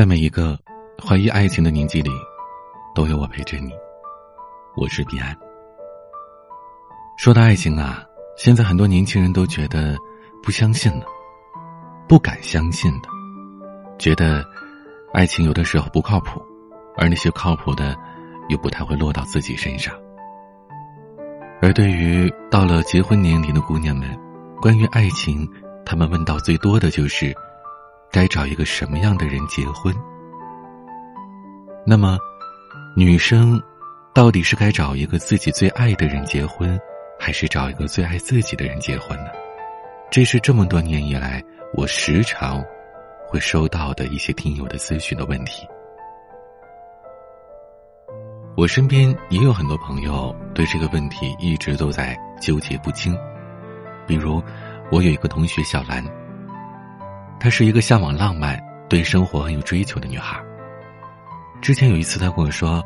在每一个怀疑爱情的年纪里，都有我陪着你。我是彼岸。说到爱情啊，现在很多年轻人都觉得不相信了，不敢相信的，觉得爱情有的时候不靠谱，而那些靠谱的，又不太会落到自己身上。而对于到了结婚年龄的姑娘们，关于爱情，他们问到最多的就是。该找一个什么样的人结婚？那么，女生到底是该找一个自己最爱的人结婚，还是找一个最爱自己的人结婚呢？这是这么多年以来我时常会收到的一些听友的咨询的问题。我身边也有很多朋友对这个问题一直都在纠结不清。比如，我有一个同学小兰。她是一个向往浪漫、对生活很有追求的女孩。之前有一次，她跟我说：“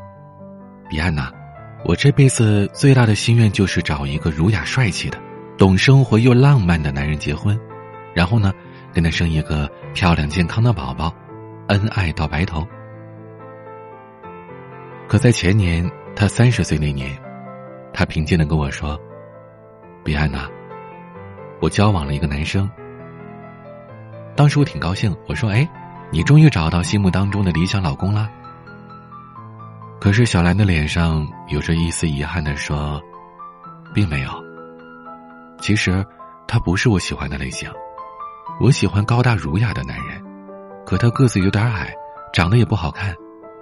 彼岸呐，我这辈子最大的心愿就是找一个儒雅帅气的、懂生活又浪漫的男人结婚，然后呢，跟他生一个漂亮健康的宝宝，恩爱到白头。”可在前年，她三十岁那年，她平静的跟我说：“彼岸呐，我交往了一个男生。”当时我挺高兴，我说：“哎，你终于找到心目当中的理想老公了。”可是小兰的脸上有着一丝遗憾的说：“并没有。其实，他不是我喜欢的类型。我喜欢高大儒雅的男人，可他个子有点矮，长得也不好看，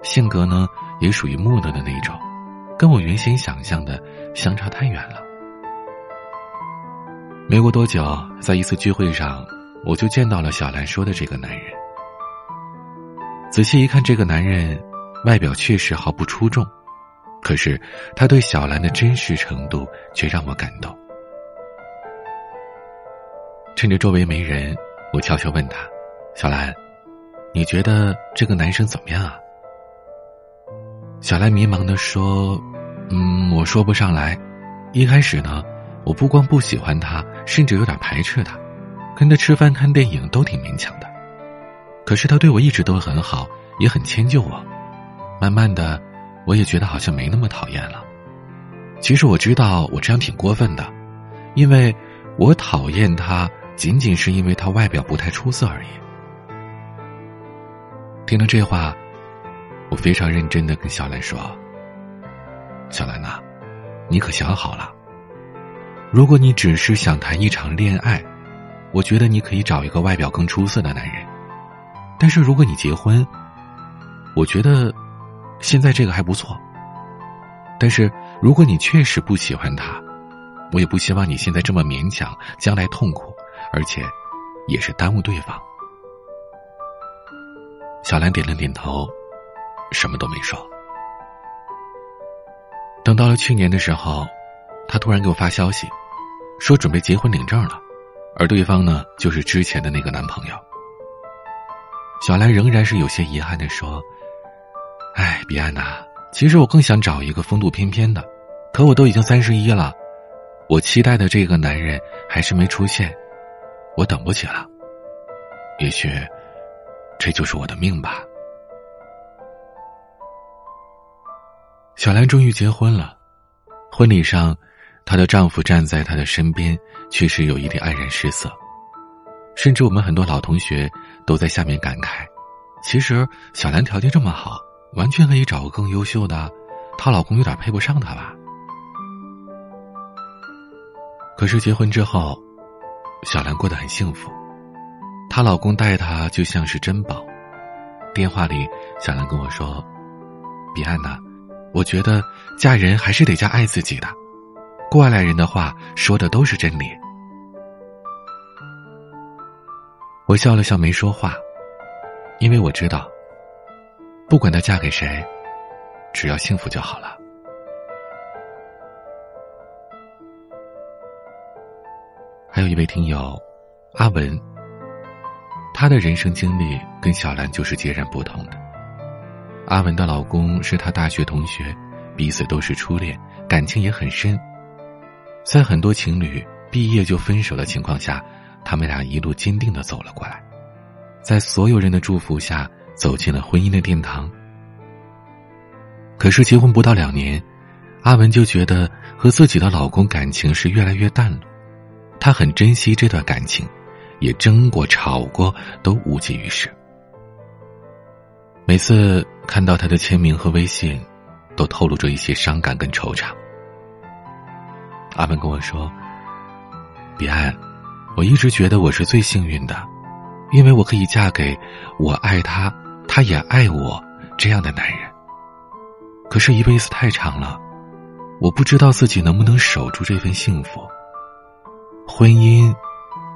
性格呢也属于木讷的那种，跟我原先想象的相差太远了。”没过多久，在一次聚会上。我就见到了小兰说的这个男人。仔细一看，这个男人外表确实毫不出众，可是他对小兰的真实程度却让我感动。趁着周围没人，我悄悄问他：“小兰，你觉得这个男生怎么样啊？”小兰迷茫的说：“嗯，我说不上来。一开始呢，我不光不喜欢他，甚至有点排斥他。”跟他吃饭、看电影都挺勉强的，可是他对我一直都很好，也很迁就我。慢慢的，我也觉得好像没那么讨厌了。其实我知道我这样挺过分的，因为我讨厌他仅仅是因为他外表不太出色而已。听了这话，我非常认真的跟小兰说：“小兰呐，你可想好了？如果你只是想谈一场恋爱。”我觉得你可以找一个外表更出色的男人，但是如果你结婚，我觉得现在这个还不错。但是如果你确实不喜欢他，我也不希望你现在这么勉强，将来痛苦，而且也是耽误对方。小兰点了点头，什么都没说。等到了去年的时候，他突然给我发消息，说准备结婚领证了。而对方呢，就是之前的那个男朋友。小兰仍然是有些遗憾的说：“哎，彼岸呐，其实我更想找一个风度翩翩的，可我都已经三十一了，我期待的这个男人还是没出现，我等不起了。也许，这就是我的命吧。”小兰终于结婚了，婚礼上。她的丈夫站在她的身边，确实有一点黯然失色，甚至我们很多老同学都在下面感慨：其实小兰条件这么好，完全可以找个更优秀的，她老公有点配不上她吧。可是结婚之后，小兰过得很幸福，她老公待她就像是珍宝。电话里，小兰跟我说：“彼岸呐，我觉得嫁人还是得嫁爱自己的。”过来人的话说的都是真理。我笑了笑，没说话，因为我知道，不管她嫁给谁，只要幸福就好了。还有一位听友，阿文，她的人生经历跟小兰就是截然不同的。阿文的老公是她大学同学，彼此都是初恋，感情也很深。在很多情侣毕业就分手的情况下，他们俩一路坚定的走了过来，在所有人的祝福下，走进了婚姻的殿堂。可是结婚不到两年，阿文就觉得和自己的老公感情是越来越淡了。她很珍惜这段感情，也争过、吵过，都无济于事。每次看到他的签名和微信，都透露着一些伤感跟惆怅。阿文跟我说：“彼岸，我一直觉得我是最幸运的，因为我可以嫁给我爱他，他也爱我这样的男人。可是，一辈子太长了，我不知道自己能不能守住这份幸福。婚姻，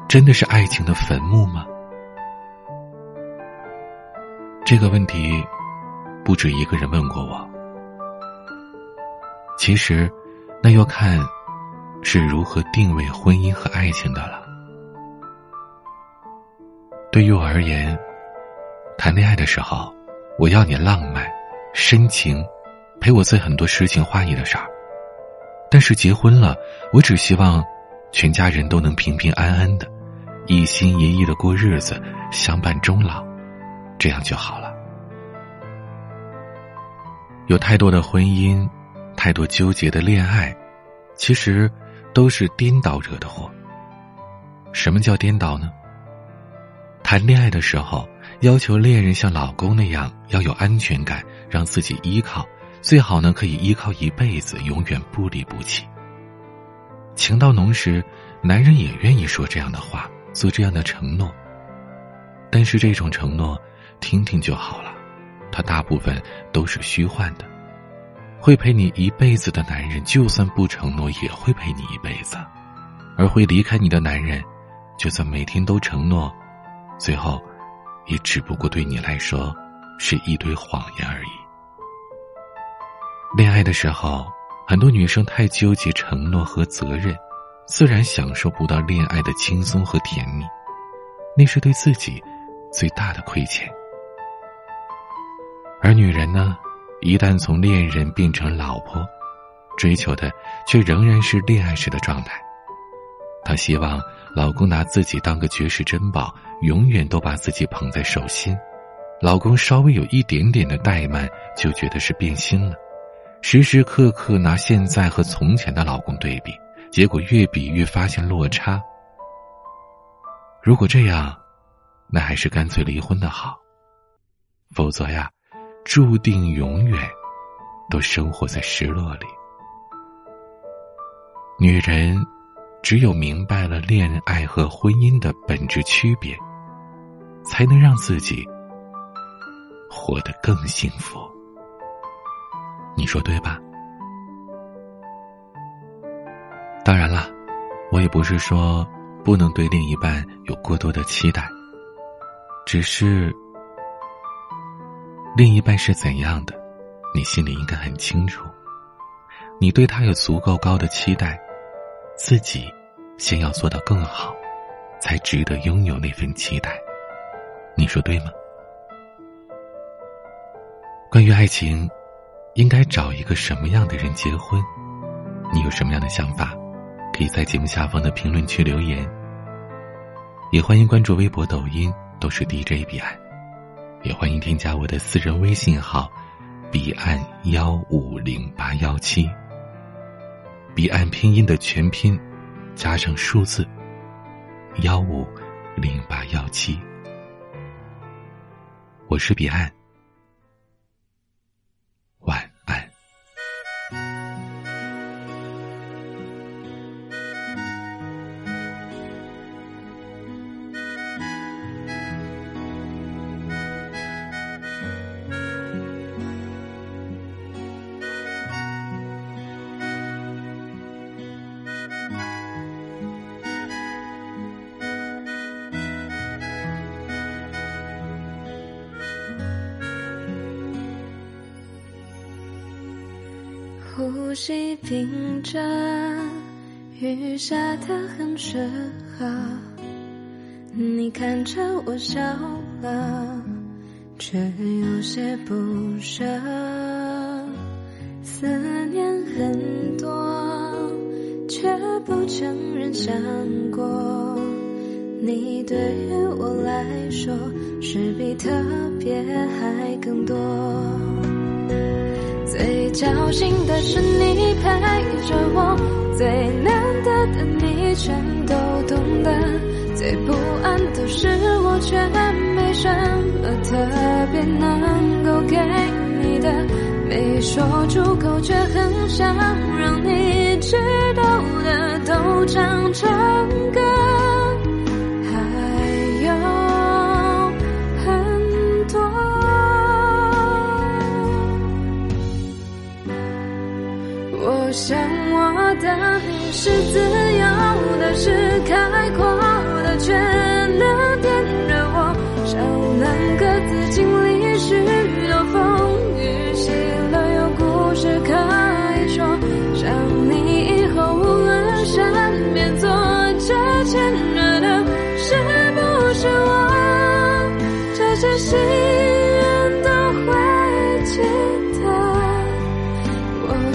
真的是爱情的坟墓吗？”这个问题，不止一个人问过我。其实，那要看是如何定位婚姻和爱情的了。对于我而言，谈恋爱的时候，我要你浪漫、深情，陪我做很多诗情画意的事儿；但是结婚了，我只希望全家人都能平平安安的，一心一意的过日子，相伴终老。这样就好了。有太多的婚姻，太多纠结的恋爱，其实都是颠倒惹的祸。什么叫颠倒呢？谈恋爱的时候，要求恋人像老公那样要有安全感，让自己依靠，最好呢可以依靠一辈子，永远不离不弃。情到浓时，男人也愿意说这样的话，做这样的承诺。但是这种承诺。听听就好了，他大部分都是虚幻的。会陪你一辈子的男人，就算不承诺，也会陪你一辈子；而会离开你的男人，就算每天都承诺，最后，也只不过对你来说，是一堆谎言而已。恋爱的时候，很多女生太纠结承诺和责任，自然享受不到恋爱的轻松和甜蜜，那是对自己最大的亏欠。而女人呢，一旦从恋人变成老婆，追求的却仍然是恋爱时的状态。她希望老公拿自己当个绝世珍宝，永远都把自己捧在手心。老公稍微有一点点的怠慢，就觉得是变心了。时时刻刻拿现在和从前的老公对比，结果越比越发现落差。如果这样，那还是干脆离婚的好。否则呀。注定永远都生活在失落里。女人只有明白了恋爱和婚姻的本质区别，才能让自己活得更幸福。你说对吧？当然了，我也不是说不能对另一半有过多的期待，只是。另一半是怎样的，你心里应该很清楚。你对他有足够高的期待，自己先要做到更好，才值得拥有那份期待。你说对吗？关于爱情，应该找一个什么样的人结婚？你有什么样的想法？可以在节目下方的评论区留言。也欢迎关注微博、抖音，都是 DJ 彼岸。也欢迎添加我的私人微信号，彼岸幺五零八幺七。彼岸拼音的全拼，加上数字幺五零八幺七。我是彼岸。呼吸屏着雨下的很适合，你看着我笑了，却有些不舍。思念很多，却不承认想过。你对于我来说是比特别还更多。侥幸的是你陪着我，最难得的你全都懂得，最不安的是我却没什么特别能够给你的，没说出口却很想让你知道的都唱着的是自由的，是开阔的，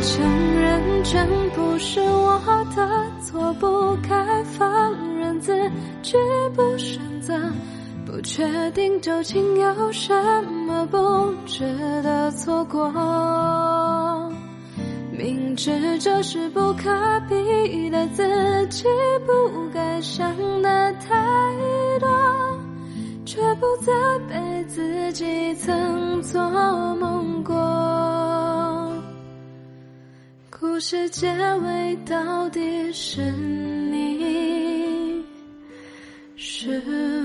承认。全不是我的错，不该放任自己不选择，不确定究竟有什么不值得错过。明知这是不可比的，自己不该想的太多，却不责备自己曾做梦故事结尾到底是你是。